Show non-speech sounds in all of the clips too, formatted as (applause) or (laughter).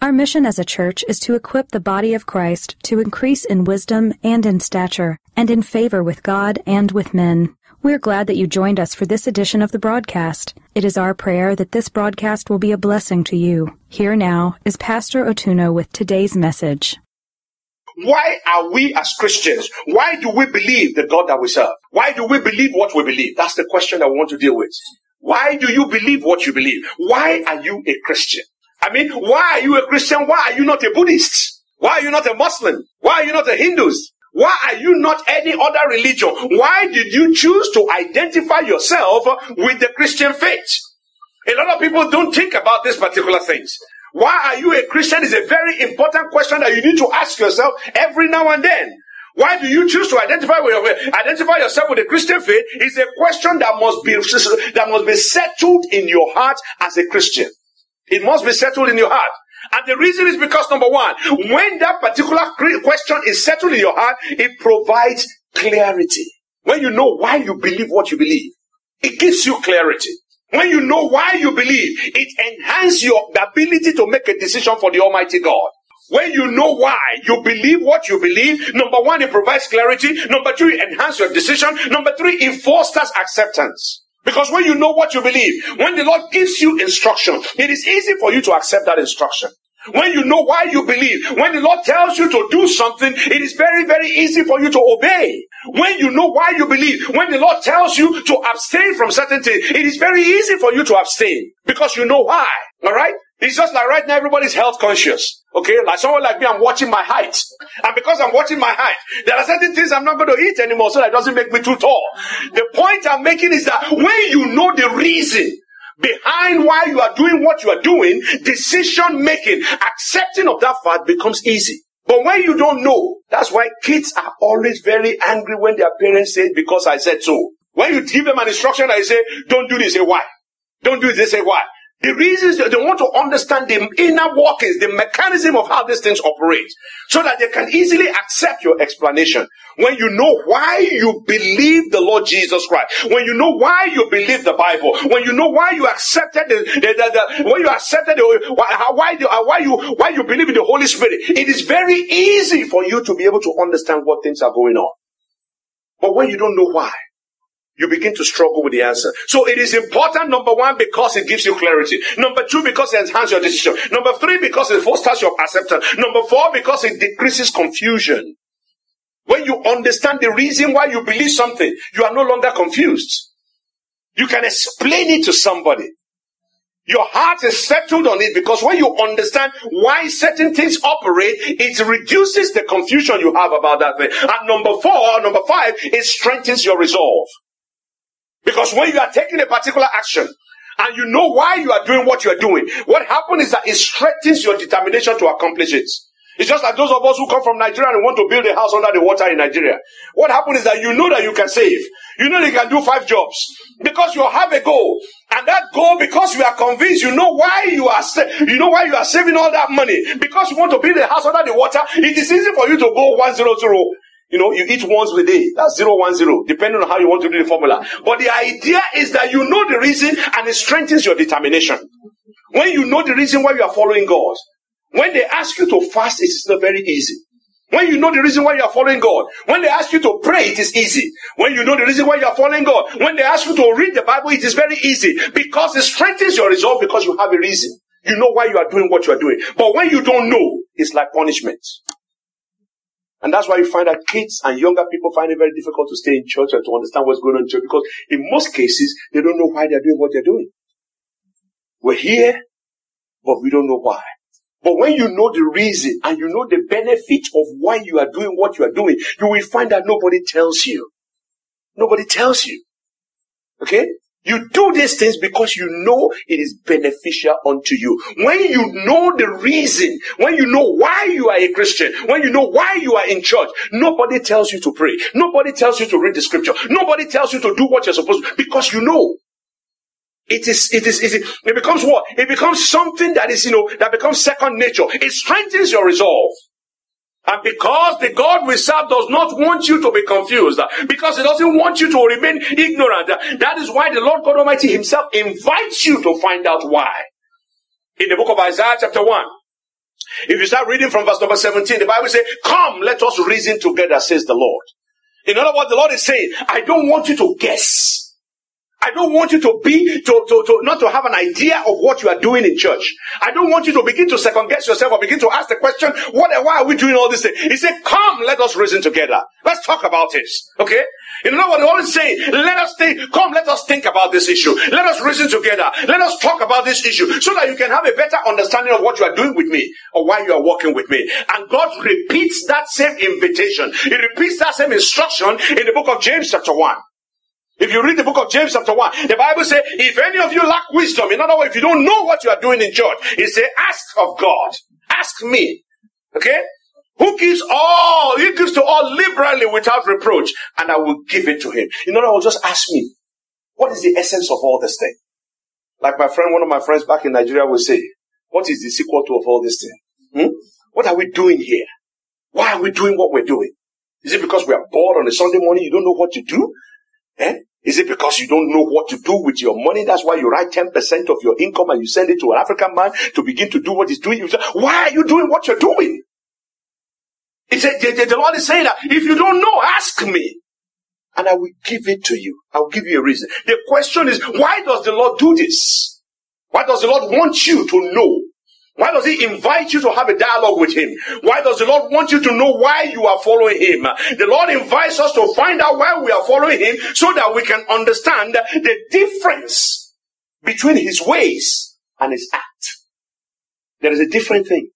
Our mission as a church is to equip the body of Christ to increase in wisdom and in stature, and in favor with God and with men. We're glad that you joined us for this edition of the broadcast. It is our prayer that this broadcast will be a blessing to you. Here now is Pastor Otuno with today's message. Why are we as Christians? Why do we believe the God that we serve? Why do we believe what we believe? That's the question we want to deal with. Why do you believe what you believe? Why are you a Christian? I mean, why are you a Christian? Why are you not a Buddhist? Why are you not a Muslim? Why are you not a Hindu? Why are you not any other religion? Why did you choose to identify yourself with the Christian faith? A lot of people don't think about these particular things. Why are you a Christian is a very important question that you need to ask yourself every now and then. Why do you choose to identify with identify yourself with the Christian faith? Is a question that must be that must be settled in your heart as a Christian. It must be settled in your heart. And the reason is because number one, when that particular question is settled in your heart, it provides clarity. When you know why you believe what you believe, it gives you clarity. When you know why you believe, it enhances your ability to make a decision for the Almighty God. When you know why you believe what you believe, number one, it provides clarity. Number two, it enhances your decision. Number three, it fosters acceptance. Because when you know what you believe, when the Lord gives you instruction, it is easy for you to accept that instruction. When you know why you believe, when the Lord tells you to do something, it is very, very easy for you to obey. When you know why you believe, when the Lord tells you to abstain from certain things, it is very easy for you to abstain because you know why. All right? It's just like right now everybody's health conscious. Okay, like someone like me, I'm watching my height. And because I'm watching my height, there are certain things I'm not going to eat anymore so that doesn't make me too tall. The point I'm making is that when you know the reason behind why you are doing what you are doing, decision making, accepting of that fact becomes easy. But when you don't know, that's why kids are always very angry when their parents say, because I said so. When you give them an instruction, I say, don't do this, say why? Don't do this, they say why? The reasons they want to understand the inner workings, the mechanism of how these things operate, so that they can easily accept your explanation. When you know why you believe the Lord Jesus Christ, when you know why you believe the Bible, when you know why you accepted the, the, the, the when you accepted the, why, why, why you why you believe in the Holy Spirit, it is very easy for you to be able to understand what things are going on. But when you don't know why, you begin to struggle with the answer. So it is important, number one, because it gives you clarity. Number two, because it enhances your decision. Number three, because it fosters your acceptance. Number four, because it decreases confusion. When you understand the reason why you believe something, you are no longer confused. You can explain it to somebody. Your heart is settled on it because when you understand why certain things operate, it reduces the confusion you have about that thing. And number four, number five, it strengthens your resolve. Because when you are taking a particular action, and you know why you are doing what you are doing, what happens is that it strengthens your determination to accomplish it. It's just like those of us who come from Nigeria and want to build a house under the water in Nigeria. What happens is that you know that you can save. You know you can do five jobs. Because you have a goal. And that goal, because you are convinced, you know why you are, sa- you know why you are saving all that money. Because you want to build a house under the water, it is easy for you to go one zero zero you know, you eat once a day. That's zero one zero, depending on how you want to do the formula. But the idea is that you know the reason and it strengthens your determination. When you know the reason why you are following God, when they ask you to fast, it is not very easy. When you know the reason why you are following God, when they ask you to pray, it is easy. When you know the reason why you are following God, when they ask you to read the Bible, it is very easy because it strengthens your resolve because you have a reason. You know why you are doing what you are doing. But when you don't know, it's like punishment. And that's why you find that kids and younger people find it very difficult to stay in church and to understand what's going on in church because in most cases, they don't know why they're doing what they're doing. We're here, but we don't know why. But when you know the reason and you know the benefit of why you are doing what you are doing, you will find that nobody tells you. Nobody tells you. Okay? You do these things because you know it is beneficial unto you. When you know the reason, when you know why you are a Christian, when you know why you are in church, nobody tells you to pray. Nobody tells you to read the scripture. Nobody tells you to do what you're supposed to because you know. It is, it is, it is, it becomes what? It becomes something that is, you know, that becomes second nature. It strengthens your resolve. And because the God we serve does not want you to be confused, because He doesn't want you to remain ignorant, that is why the Lord God Almighty Himself invites you to find out why. In the book of Isaiah chapter 1, if you start reading from verse number 17, the Bible says, Come, let us reason together, says the Lord. In other words, the Lord is saying, I don't want you to guess. I don't want you to be, to, to, to, not to have an idea of what you are doing in church. I don't want you to begin to second guess yourself or begin to ask the question, what, why are we doing all this thing? He said, come, let us reason together. Let's talk about this. Okay? You know what Lord is saying? Let us think, come, let us think about this issue. Let us reason together. Let us talk about this issue so that you can have a better understanding of what you are doing with me or why you are working with me. And God repeats that same invitation. He repeats that same instruction in the book of James chapter 1. If you read the book of James chapter 1, the Bible says, if any of you lack wisdom, in other words, if you don't know what you are doing in church, it says, ask of God. Ask me. Okay? Who gives all, he gives to all liberally without reproach, and I will give it to him. In other words, just ask me, what is the essence of all this thing? Like my friend, one of my friends back in Nigeria will say, what is the sequel to of all this thing? Hmm? What are we doing here? Why are we doing what we're doing? Is it because we are bored on a Sunday morning? You don't know what to do? Eh? Is it because you don't know what to do with your money? That's why you write 10% of your income and you send it to an African man to begin to do what he's doing. Why are you doing what you're doing? He the, the Lord is saying that if you don't know, ask me and I will give it to you. I will give you a reason. The question is, why does the Lord do this? Why does the Lord want you to know why does he invite you to have a dialogue with him? Why does the Lord want you to know why you are following him? The Lord invites us to find out why we are following him so that we can understand the difference between his ways and his act. There is a different thing.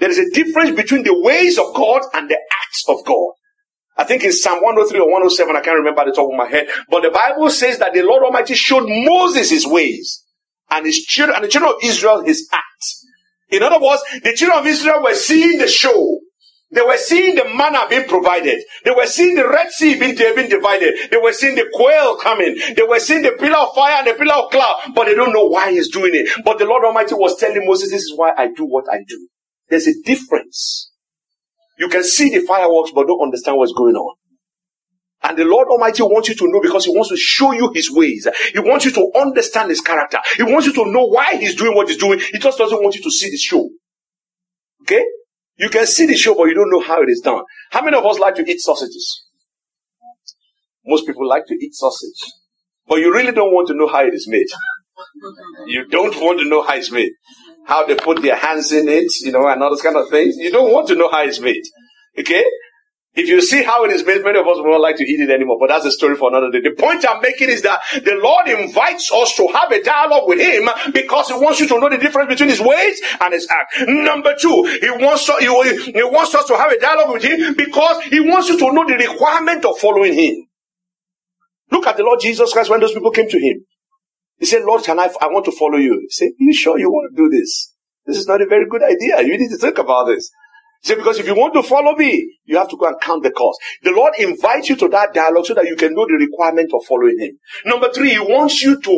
There is a difference between the ways of God and the acts of God. I think in Psalm 103 or 107, I can't remember the top of my head, but the Bible says that the Lord Almighty showed Moses his ways and his children and the children of Israel his act. In other words, the children of Israel were seeing the show. They were seeing the manna being provided. They were seeing the Red Sea being, being divided. They were seeing the quail coming. They were seeing the pillar of fire and the pillar of cloud, but they don't know why he's doing it. But the Lord Almighty was telling Moses, this is why I do what I do. There's a difference. You can see the fireworks, but don't understand what's going on. And the Lord Almighty wants you to know because He wants to show you His ways. He wants you to understand His character. He wants you to know why He's doing what He's doing. He just doesn't want you to see the show. Okay? You can see the show, but you don't know how it is done. How many of us like to eat sausages? Most people like to eat sausage. But you really don't want to know how it is made. You don't want to know how it's made. How they put their hands in it, you know, and all those kind of things. You don't want to know how it's made. Okay? If you see how it is made, many of us will not like to eat it anymore, but that's a story for another day. The point I'm making is that the Lord invites us to have a dialogue with Him because He wants you to know the difference between His ways and His act. Number two, He wants, he, he wants us to have a dialogue with Him because He wants you to know the requirement of following Him. Look at the Lord Jesus Christ when those people came to Him. He said, Lord, can I, I want to follow you. He said, are you sure you want to do this? This is not a very good idea. You need to think about this. Said, because if you want to follow me, you have to go and count the cost. The Lord invites you to that dialogue so that you can know the requirement of following Him. Number three, He wants you to,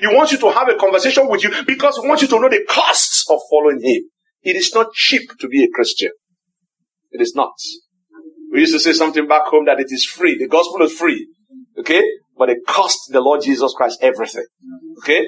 He wants you to have a conversation with you because He wants you to know the costs of following Him. It is not cheap to be a Christian. It is not. We used to say something back home that it is free. The gospel is free. Okay? But it costs the Lord Jesus Christ everything. Okay?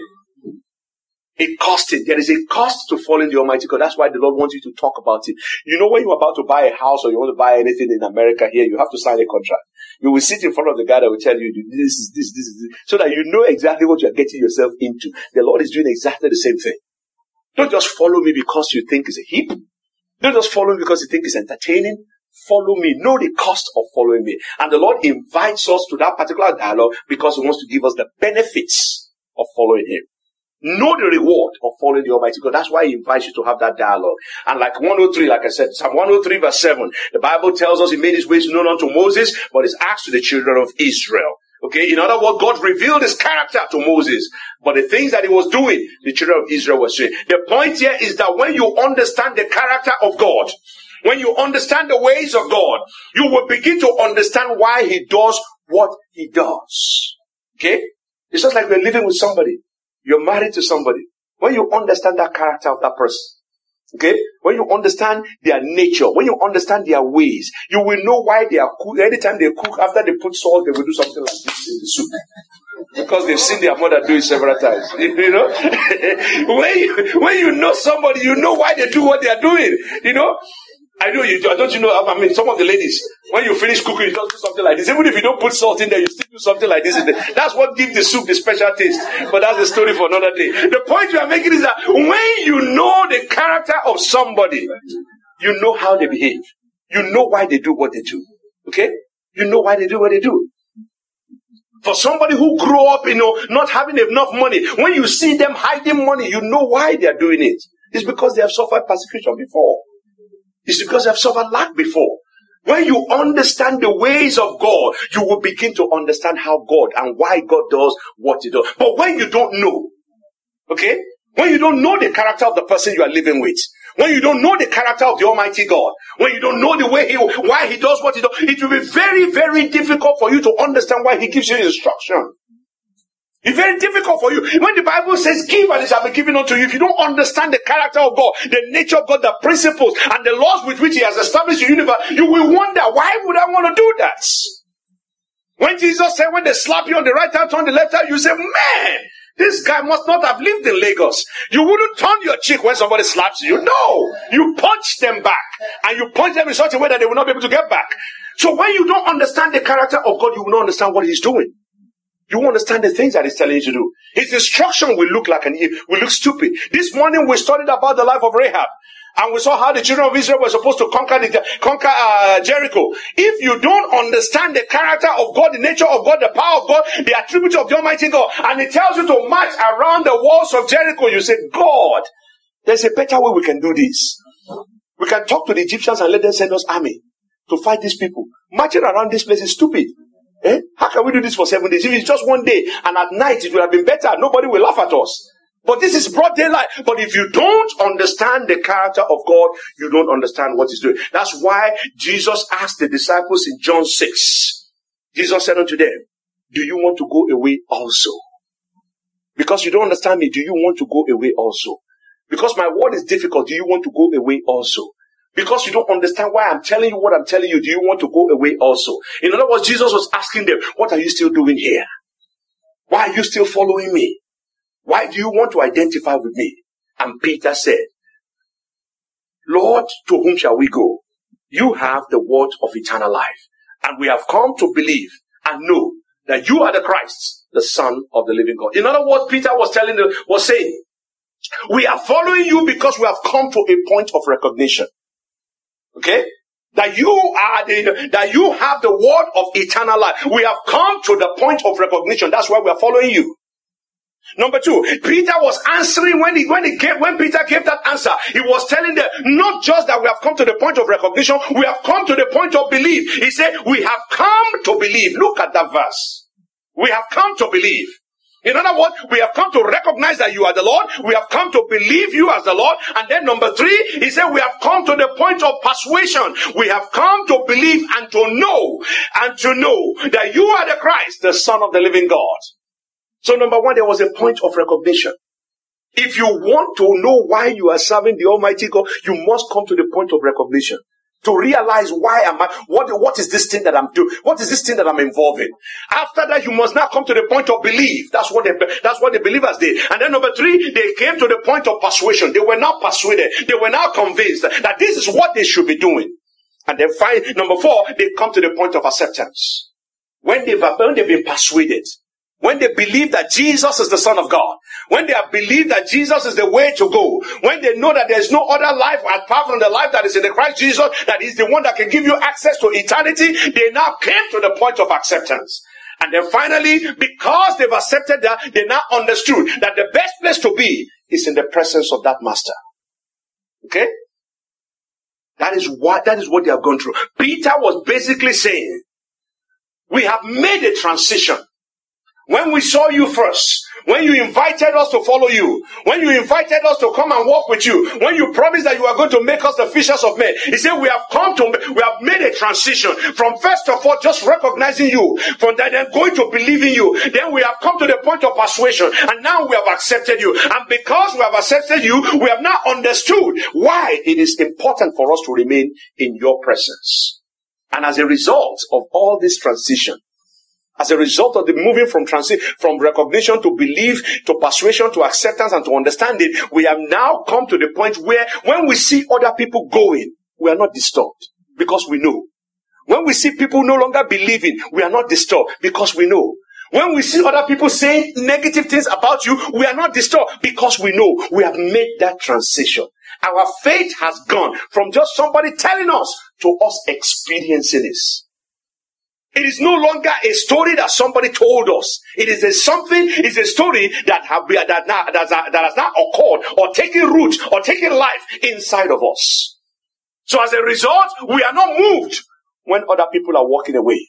It costs it. There is a cost to following the Almighty God. That's why the Lord wants you to talk about it. You know, when you're about to buy a house or you want to buy anything in America here, you have to sign a contract. You will sit in front of the guy that will tell you this is this, this is this, so that you know exactly what you're getting yourself into. The Lord is doing exactly the same thing. Don't just follow me because you think it's a hip. Don't just follow me because you think it's entertaining. Follow me. Know the cost of following me. And the Lord invites us to that particular dialogue because He wants to give us the benefits of following Him. Know the reward of following the Almighty God. That's why He invites you to have that dialogue. And like 103, like I said, Psalm 103 verse 7, the Bible tells us He made His ways known unto Moses, but His acts to the children of Israel. Okay, in other words, God revealed his character to Moses, but the things that he was doing, the children of Israel were doing. The point here is that when you understand the character of God, when you understand the ways of God, you will begin to understand why he does what he does. Okay? It's just like we're living with somebody. You're married to somebody. When you understand that character of that person, Okay? When you understand their nature, when you understand their ways, you will know why they are cook. Anytime they cook, after they put salt, they will do something like this in the soup. Because they've seen their mother do it several times. (laughs) You know? (laughs) when, you, when you know somebody, you know why they do what they are doing. You know? I know you do. Don't you know? I mean, some of the ladies, when you finish cooking, you just do something like this. Even if you don't put salt in there, you still do something like this. That's what gives the soup the special taste. But that's a story for another day. The point you are making is that when you know the character of somebody, you know how they behave. You know why they do what they do. Okay? You know why they do what they do. For somebody who grew up, you know, not having enough money, when you see them hiding money, you know why they are doing it. It's because they have suffered persecution before. It's because I've suffered lack before. When you understand the ways of God, you will begin to understand how God and why God does what He does. But when you don't know, okay, when you don't know the character of the person you are living with, when you don't know the character of the Almighty God, when you don't know the way He, why He does what He does, it will be very, very difficult for you to understand why He gives you instruction. It's very difficult for you. When the Bible says, give and it shall be given unto you, if you don't understand the character of God, the nature of God, the principles, and the laws with which He has established the universe, you will wonder, why would I want to do that? When Jesus said, when they slap you on the right hand, turn the left hand, you say, man, this guy must not have lived in Lagos. You wouldn't turn your cheek when somebody slaps you. No, you punch them back and you punch them in such a way that they will not be able to get back. So when you don't understand the character of God, you will not understand what He's doing. You understand the things that he's telling you to do. His instruction will look like an will look stupid. This morning we studied about the life of Rahab. And we saw how the children of Israel were supposed to conquer the, conquer uh, Jericho. If you don't understand the character of God, the nature of God, the power of God, the attribute of the Almighty God, and He tells you to march around the walls of Jericho, you say, God, there's a better way we can do this. We can talk to the Egyptians and let them send us army to fight these people. Marching around this place is stupid. Eh? How can we do this for seven days? If it's just one day and at night it would have been better, nobody will laugh at us. But this is broad daylight. But if you don't understand the character of God, you don't understand what He's doing. That's why Jesus asked the disciples in John 6. Jesus said unto them, Do you want to go away also? Because you don't understand me, do you want to go away also? Because my word is difficult, do you want to go away also? Because you don't understand why I'm telling you what I'm telling you, do you want to go away also? In other words, Jesus was asking them, What are you still doing here? Why are you still following me? Why do you want to identify with me? And Peter said, Lord, to whom shall we go? You have the word of eternal life. And we have come to believe and know that you are the Christ, the Son of the living God. In other words, Peter was telling them, was saying, we are following you because we have come to a point of recognition. Okay? That you are the, that you have the word of eternal life. We have come to the point of recognition. That's why we are following you. Number two, Peter was answering when he, when he gave, when Peter gave that answer, he was telling them not just that we have come to the point of recognition, we have come to the point of belief. He said, we have come to believe. Look at that verse. We have come to believe. In other words, we have come to recognize that you are the Lord. We have come to believe you as the Lord. And then number three, he said, we have come to the point of persuasion. We have come to believe and to know and to know that you are the Christ, the Son of the living God. So number one, there was a point of recognition. If you want to know why you are serving the Almighty God, you must come to the point of recognition to realize why am I, what, what is this thing that I'm doing? What is this thing that I'm involved in? After that, you must now come to the point of belief. That's what the, that's what the believers did. And then number three, they came to the point of persuasion. They were now persuaded. They were now convinced that this is what they should be doing. And then find, number four, they come to the point of acceptance. When they've, when they've been persuaded, when they believe that Jesus is the Son of God, when they have believed that Jesus is the way to go, when they know that there's no other life apart from the life that is in the Christ Jesus, that is the one that can give you access to eternity, they now came to the point of acceptance. And then finally, because they've accepted that, they now understood that the best place to be is in the presence of that master. Okay? That is what, that is what they have gone through. Peter was basically saying, we have made a transition When we saw you first, when you invited us to follow you, when you invited us to come and walk with you, when you promised that you are going to make us the fishers of men, he said, we have come to, we have made a transition from first of all just recognizing you, from that then going to believing you. Then we have come to the point of persuasion and now we have accepted you. And because we have accepted you, we have now understood why it is important for us to remain in your presence. And as a result of all this transition, as a result of the moving from transit, from recognition to belief, to persuasion, to acceptance, and to understanding, we have now come to the point where when we see other people going, we are not disturbed because we know. When we see people no longer believing, we are not disturbed because we know. When we see other people saying negative things about you, we are not disturbed because we know we have made that transition. Our faith has gone from just somebody telling us to us experiencing this. It is no longer a story that somebody told us. It is a something, it's a story that have that, that, that, that has not occurred or taken root or taken life inside of us. So as a result, we are not moved when other people are walking away.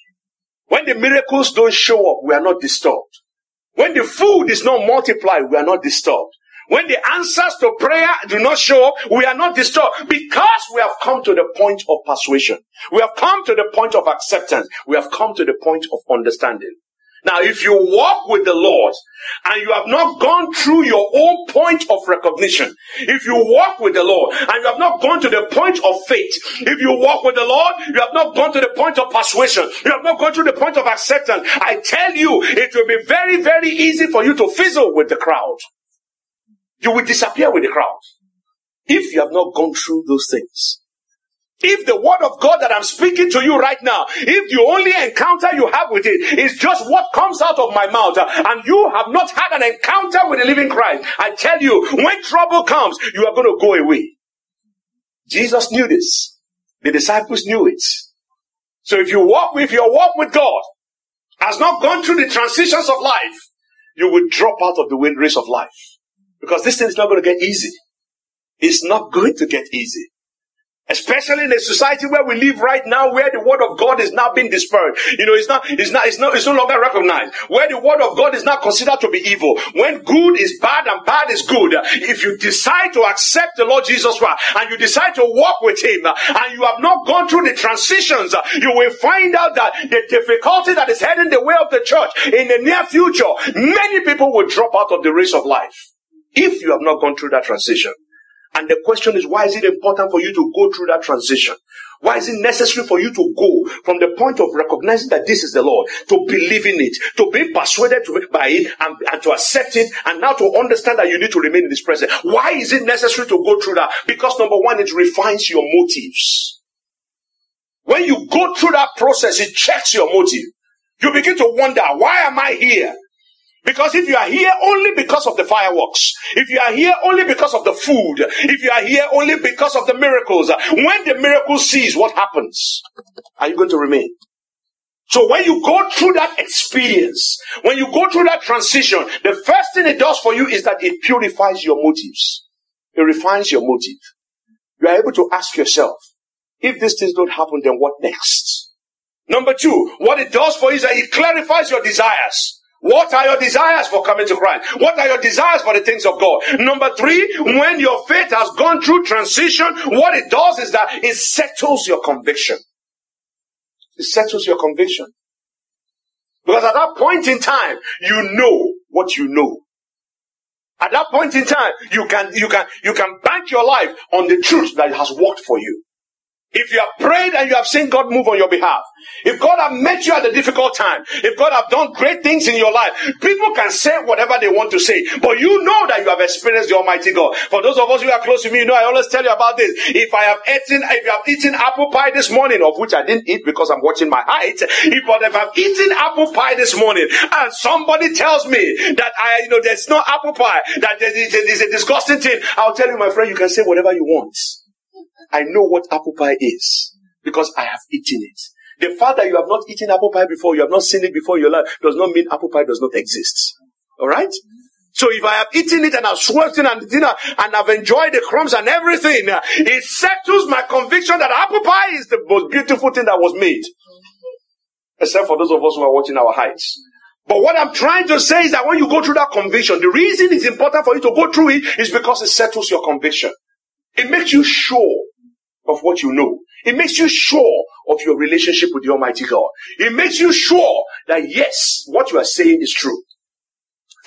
When the miracles don't show up, we are not disturbed. When the food is not multiplied, we are not disturbed. When the answers to prayer do not show up, we are not disturbed because we have come to the point of persuasion. We have come to the point of acceptance. We have come to the point of understanding. Now, if you walk with the Lord and you have not gone through your own point of recognition, if you walk with the Lord and you have not gone to the point of faith, if you walk with the Lord, you have not gone to the point of persuasion, you have not gone to the point of acceptance, I tell you, it will be very, very easy for you to fizzle with the crowd you will disappear with the crowd. If you have not gone through those things. If the word of God that I'm speaking to you right now, if the only encounter you have with it is just what comes out of my mouth, uh, and you have not had an encounter with the living Christ, I tell you, when trouble comes, you are going to go away. Jesus knew this. The disciples knew it. So if you walk with your walk with God has not gone through the transitions of life, you will drop out of the wind race of life. Because this thing is not going to get easy. It's not going to get easy. Especially in a society where we live right now, where the word of God is now being dispersed. You know, it's not, it's not, it's not, it's no longer recognized. Where the word of God is not considered to be evil. When good is bad and bad is good. If you decide to accept the Lord Jesus Christ and you decide to walk with Him and you have not gone through the transitions, you will find out that the difficulty that is heading the way of the church in the near future, many people will drop out of the race of life if you have not gone through that transition. And the question is, why is it important for you to go through that transition? Why is it necessary for you to go from the point of recognizing that this is the Lord, to believe in it, to be persuaded by it, and, and to accept it, and now to understand that you need to remain in His presence? Why is it necessary to go through that? Because number one, it refines your motives. When you go through that process, it checks your motive. You begin to wonder, why am I here? Because if you are here only because of the fireworks, if you are here only because of the food, if you are here only because of the miracles, when the miracle cease, what happens? Are you going to remain? So when you go through that experience, when you go through that transition, the first thing it does for you is that it purifies your motives. It refines your motive. You are able to ask yourself, if these things don't happen, then what next? Number two, what it does for you is that it clarifies your desires. What are your desires for coming to Christ? What are your desires for the things of God? Number three, when your faith has gone through transition, what it does is that it settles your conviction. It settles your conviction. Because at that point in time, you know what you know. At that point in time, you can, you can, you can bank your life on the truth that has worked for you. If you have prayed and you have seen God move on your behalf, if God have met you at a difficult time, if God have done great things in your life, people can say whatever they want to say, but you know that you have experienced the Almighty God. For those of us who are close to me, you know I always tell you about this. If I have eaten, if you have eaten apple pie this morning, of which I didn't eat because I'm watching my height, if but if I've eaten apple pie this morning and somebody tells me that I, you know, there's no apple pie, that there is a disgusting thing, I'll tell you, my friend, you can say whatever you want. I know what apple pie is because I have eaten it. The fact that you have not eaten apple pie before, you have not seen it before in your life, does not mean apple pie does not exist. Alright? So if I have eaten it and I've swallowed it and dinner and I've enjoyed the crumbs and everything, it settles my conviction that apple pie is the most beautiful thing that was made. Except for those of us who are watching our heights. But what I'm trying to say is that when you go through that conviction, the reason it's important for you to go through it is because it settles your conviction. It makes you sure of what you know. It makes you sure of your relationship with the Almighty God. It makes you sure that yes, what you are saying is true.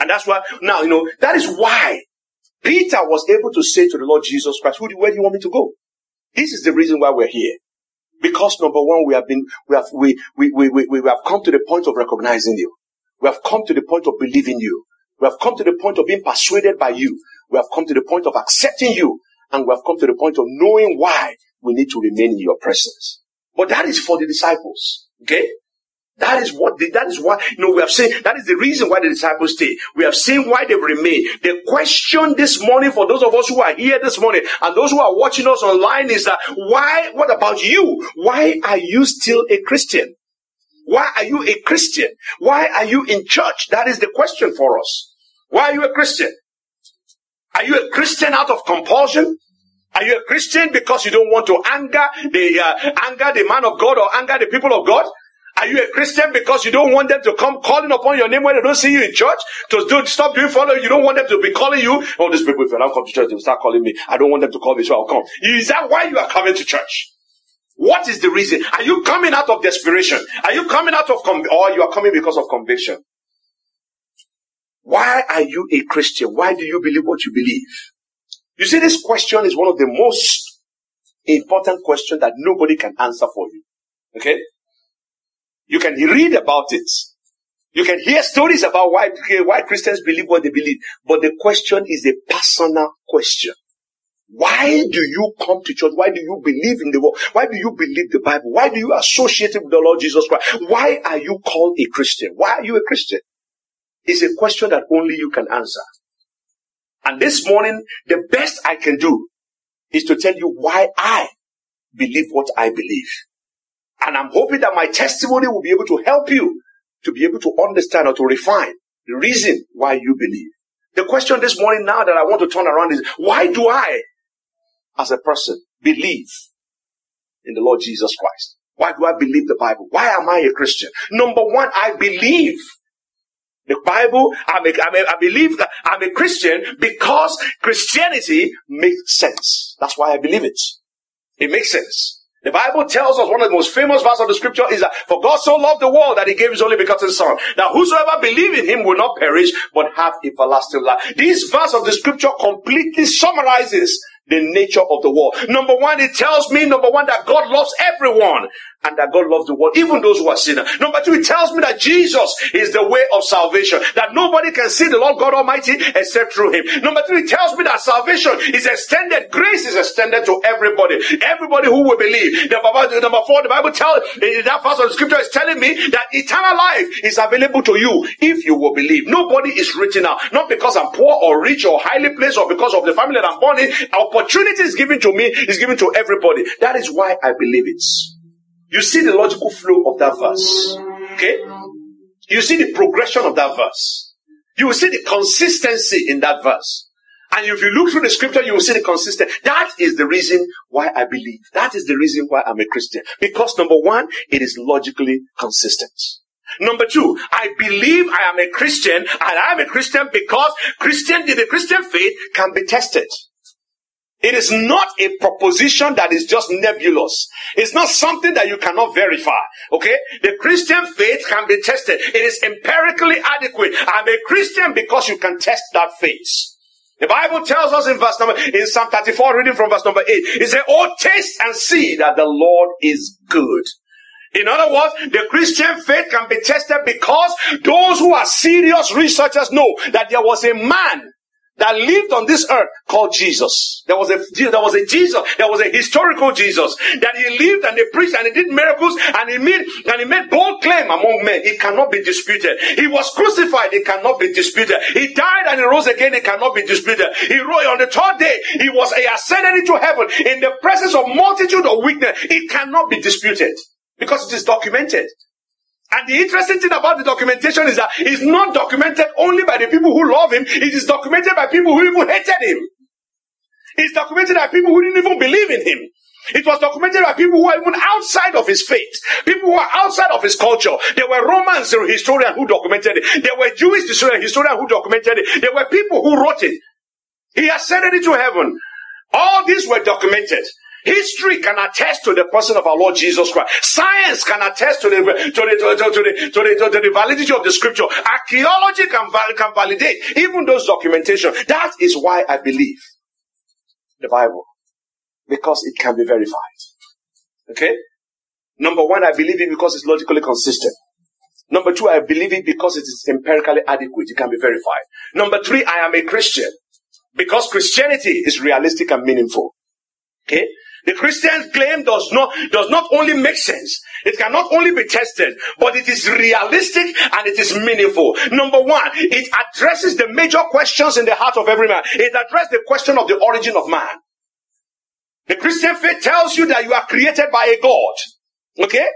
And that's why, now, you know, that is why Peter was able to say to the Lord Jesus Christ, where do you want me to go? This is the reason why we're here. Because number one, we have been, we have, we, we, we, we, we have come to the point of recognizing you. We have come to the point of believing you. We have come to the point of being persuaded by you. We have come to the point of accepting you. And we have come to the point of knowing why we need to remain in your presence. But that is for the disciples. Okay? That is what, that is why, you know, we have seen, that is the reason why the disciples stay. We have seen why they remain. The question this morning for those of us who are here this morning and those who are watching us online is that why, what about you? Why are you still a Christian? Why are you a Christian? Why are you in church? That is the question for us. Why are you a Christian? Are you a Christian out of compulsion? Are you a Christian because you don't want to anger the uh, anger the man of God or anger the people of God? Are you a Christian because you don't want them to come calling upon your name when they don't see you in church? To do, stop doing follow. You don't want them to be calling you. Oh, these people, if I don't come to church, they'll start calling me. I don't want them to call me, so I'll come. Is that why you are coming to church? What is the reason? Are you coming out of desperation? Are you coming out of, com- or you are coming because of conviction? Why are you a Christian? Why do you believe what you believe? You see, this question is one of the most important questions that nobody can answer for you. Okay? You can read about it. You can hear stories about why, why Christians believe what they believe. But the question is a personal question. Why do you come to church? Why do you believe in the word? Why do you believe the Bible? Why do you associate it with the Lord Jesus Christ? Why are you called a Christian? Why are you a Christian? It's a question that only you can answer. And this morning, the best I can do is to tell you why I believe what I believe. And I'm hoping that my testimony will be able to help you to be able to understand or to refine the reason why you believe. The question this morning now that I want to turn around is, why do I, as a person, believe in the Lord Jesus Christ? Why do I believe the Bible? Why am I a Christian? Number one, I believe the Bible, I'm a, I'm a, I believe that I'm a Christian because Christianity makes sense. That's why I believe it. It makes sense. The Bible tells us one of the most famous verses of the scripture is that for God so loved the world that he gave his only begotten son. Now whosoever believe in him will not perish but have everlasting life. This verse of the scripture completely summarizes the nature of the world. Number one, it tells me, number one, that God loves everyone and that God loves the world, even those who are sinners. Number two, it tells me that Jesus is the way of salvation, that nobody can see the Lord God Almighty except through Him. Number three, it tells me that salvation is extended, grace is extended to everybody, everybody who will believe. Number four, the Bible tells, eh, that verse of the scripture is telling me that eternal life is available to you if you will believe. Nobody is written out, not because I'm poor or rich or highly placed or because of the family that I'm born in. Opportunity is given to me, is given to everybody. That is why I believe it. You see the logical flow of that verse. Okay? You see the progression of that verse. You will see the consistency in that verse. And if you look through the scripture, you will see the consistency. That is the reason why I believe. That is the reason why I'm a Christian. Because number one, it is logically consistent. Number two, I believe I am a Christian and I am a Christian because Christian, the Christian faith can be tested. It is not a proposition that is just nebulous. It's not something that you cannot verify. Okay? The Christian faith can be tested. It is empirically adequate. I'm a Christian because you can test that faith. The Bible tells us in verse number, in Psalm 34, reading from verse number 8, it says, Oh, taste and see that the Lord is good. In other words, the Christian faith can be tested because those who are serious researchers know that there was a man that lived on this earth called Jesus. There was a there was a Jesus. There was a historical Jesus that he lived and he preached and he did miracles and he made and he made bold claim among men. It cannot be disputed. He was crucified. It cannot be disputed. He died and he rose again. It cannot be disputed. He rose on the third day. He was he ascended into heaven in the presence of multitude of witnesses. It cannot be disputed because it is documented. And the interesting thing about the documentation is that it's not documented only by the people who love him, it is documented by people who even hated him. It's documented by people who didn't even believe in him. It was documented by people who are even outside of his faith, people who are outside of his culture. There were Romans historians who documented it. There were Jewish historians who documented it. There were people who wrote it. He ascended into heaven. All these were documented. History can attest to the person of our Lord Jesus Christ. Science can attest to the, to the, to, the, to the validity of the scripture. Archaeology can, can validate even those documentation. That is why I believe the Bible. Because it can be verified. Okay? Number one, I believe it because it's logically consistent. Number two, I believe it because it is empirically adequate. It can be verified. Number three, I am a Christian because Christianity is realistic and meaningful. Okay? The Christian claim does not, does not only make sense, it cannot only be tested, but it is realistic and it is meaningful. Number one, it addresses the major questions in the heart of every man. It addresses the question of the origin of man. The Christian faith tells you that you are created by a God. Okay?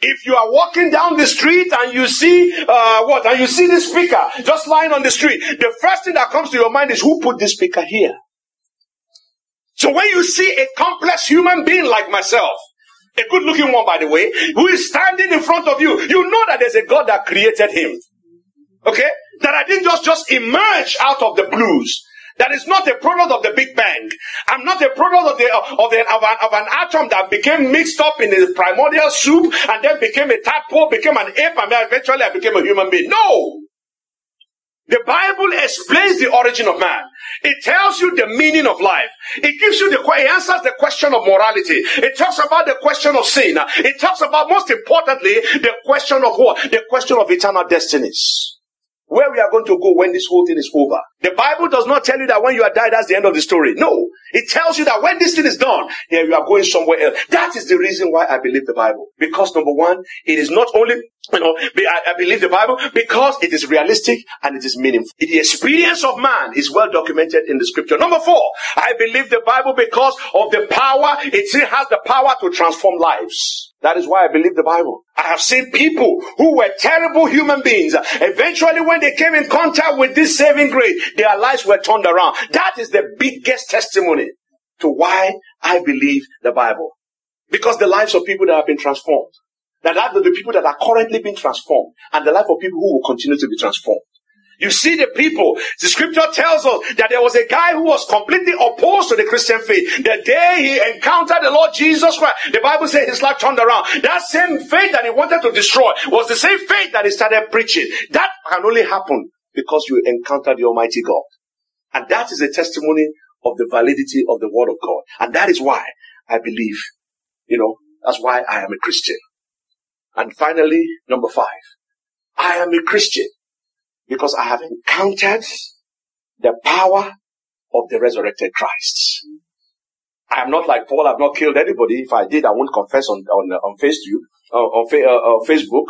If you are walking down the street and you see uh, what, and you see this speaker just lying on the street, the first thing that comes to your mind is who put this speaker here? So when you see a complex human being like myself, a good looking one, by the way, who is standing in front of you, you know that there's a God that created him. Okay? That I didn't just, just emerge out of the blues. That is not a product of the Big Bang. I'm not a product of the, of, the, of, an, of an atom that became mixed up in a primordial soup and then became a tadpole, became an ape, and eventually I became a human being. No! The Bible explains the origin of man. It tells you the meaning of life. It gives you the, it answers the question of morality. It talks about the question of sin. It talks about, most importantly, the question of what? The question of eternal destinies where we are going to go when this whole thing is over. The Bible does not tell you that when you are died, that's the end of the story. No. It tells you that when this thing is done, here you are going somewhere else. That is the reason why I believe the Bible. Because number one, it is not only, you know, I, believe the Bible because it is realistic and it is meaningful. The experience of man is well documented in the scripture. Number four, I believe the Bible because of the power, it still has the power to transform lives. That is why I believe the Bible. I have seen people who were terrible human beings. Eventually, when they came in contact with this saving grace, their lives were turned around. That is the biggest testimony to why I believe the Bible. Because the lives of people that have been transformed, the lives of the people that are currently being transformed, and the life of people who will continue to be transformed. You see the people. The scripture tells us that there was a guy who was completely opposed to the Christian faith. The day he encountered the Lord Jesus Christ, the Bible says his life turned around. That same faith that he wanted to destroy was the same faith that he started preaching. That can only happen because you encountered the Almighty God. And that is a testimony of the validity of the Word of God. And that is why I believe, you know, that's why I am a Christian. And finally, number five, I am a Christian because I have encountered the power of the resurrected Christ. I am not like Paul. I've not killed anybody. If I did, I won't confess on on on Facebook. Uh, on, uh, on Facebook.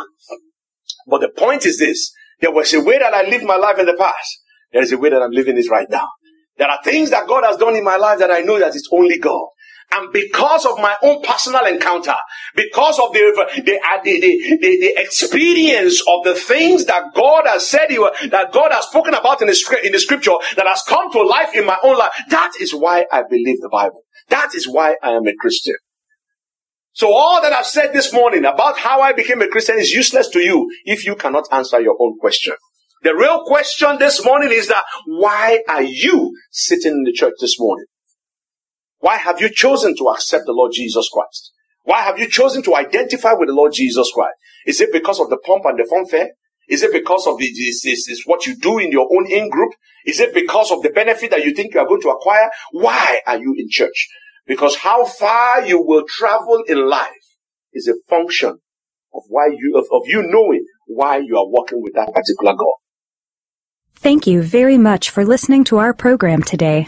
But the point is this: there was a way that I lived my life in the past. There is a way that I'm living it right now. There are things that God has done in my life that I know that it's only God. And because of my own personal encounter, because of the, the, uh, the, the, the, experience of the things that God has said, that God has spoken about in the, in the scripture, that has come to life in my own life, that is why I believe the Bible. That is why I am a Christian. So all that I've said this morning about how I became a Christian is useless to you if you cannot answer your own question. The real question this morning is that why are you sitting in the church this morning? Why have you chosen to accept the Lord Jesus Christ? Why have you chosen to identify with the Lord Jesus Christ? Is it because of the pomp and the fanfare? Is it because of the, is what you do in your own in group? Is it because of the benefit that you think you are going to acquire? Why are you in church? Because how far you will travel in life is a function of why you, of, of you knowing why you are walking with that particular God. Thank you very much for listening to our program today.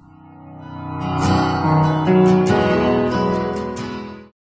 Thank you.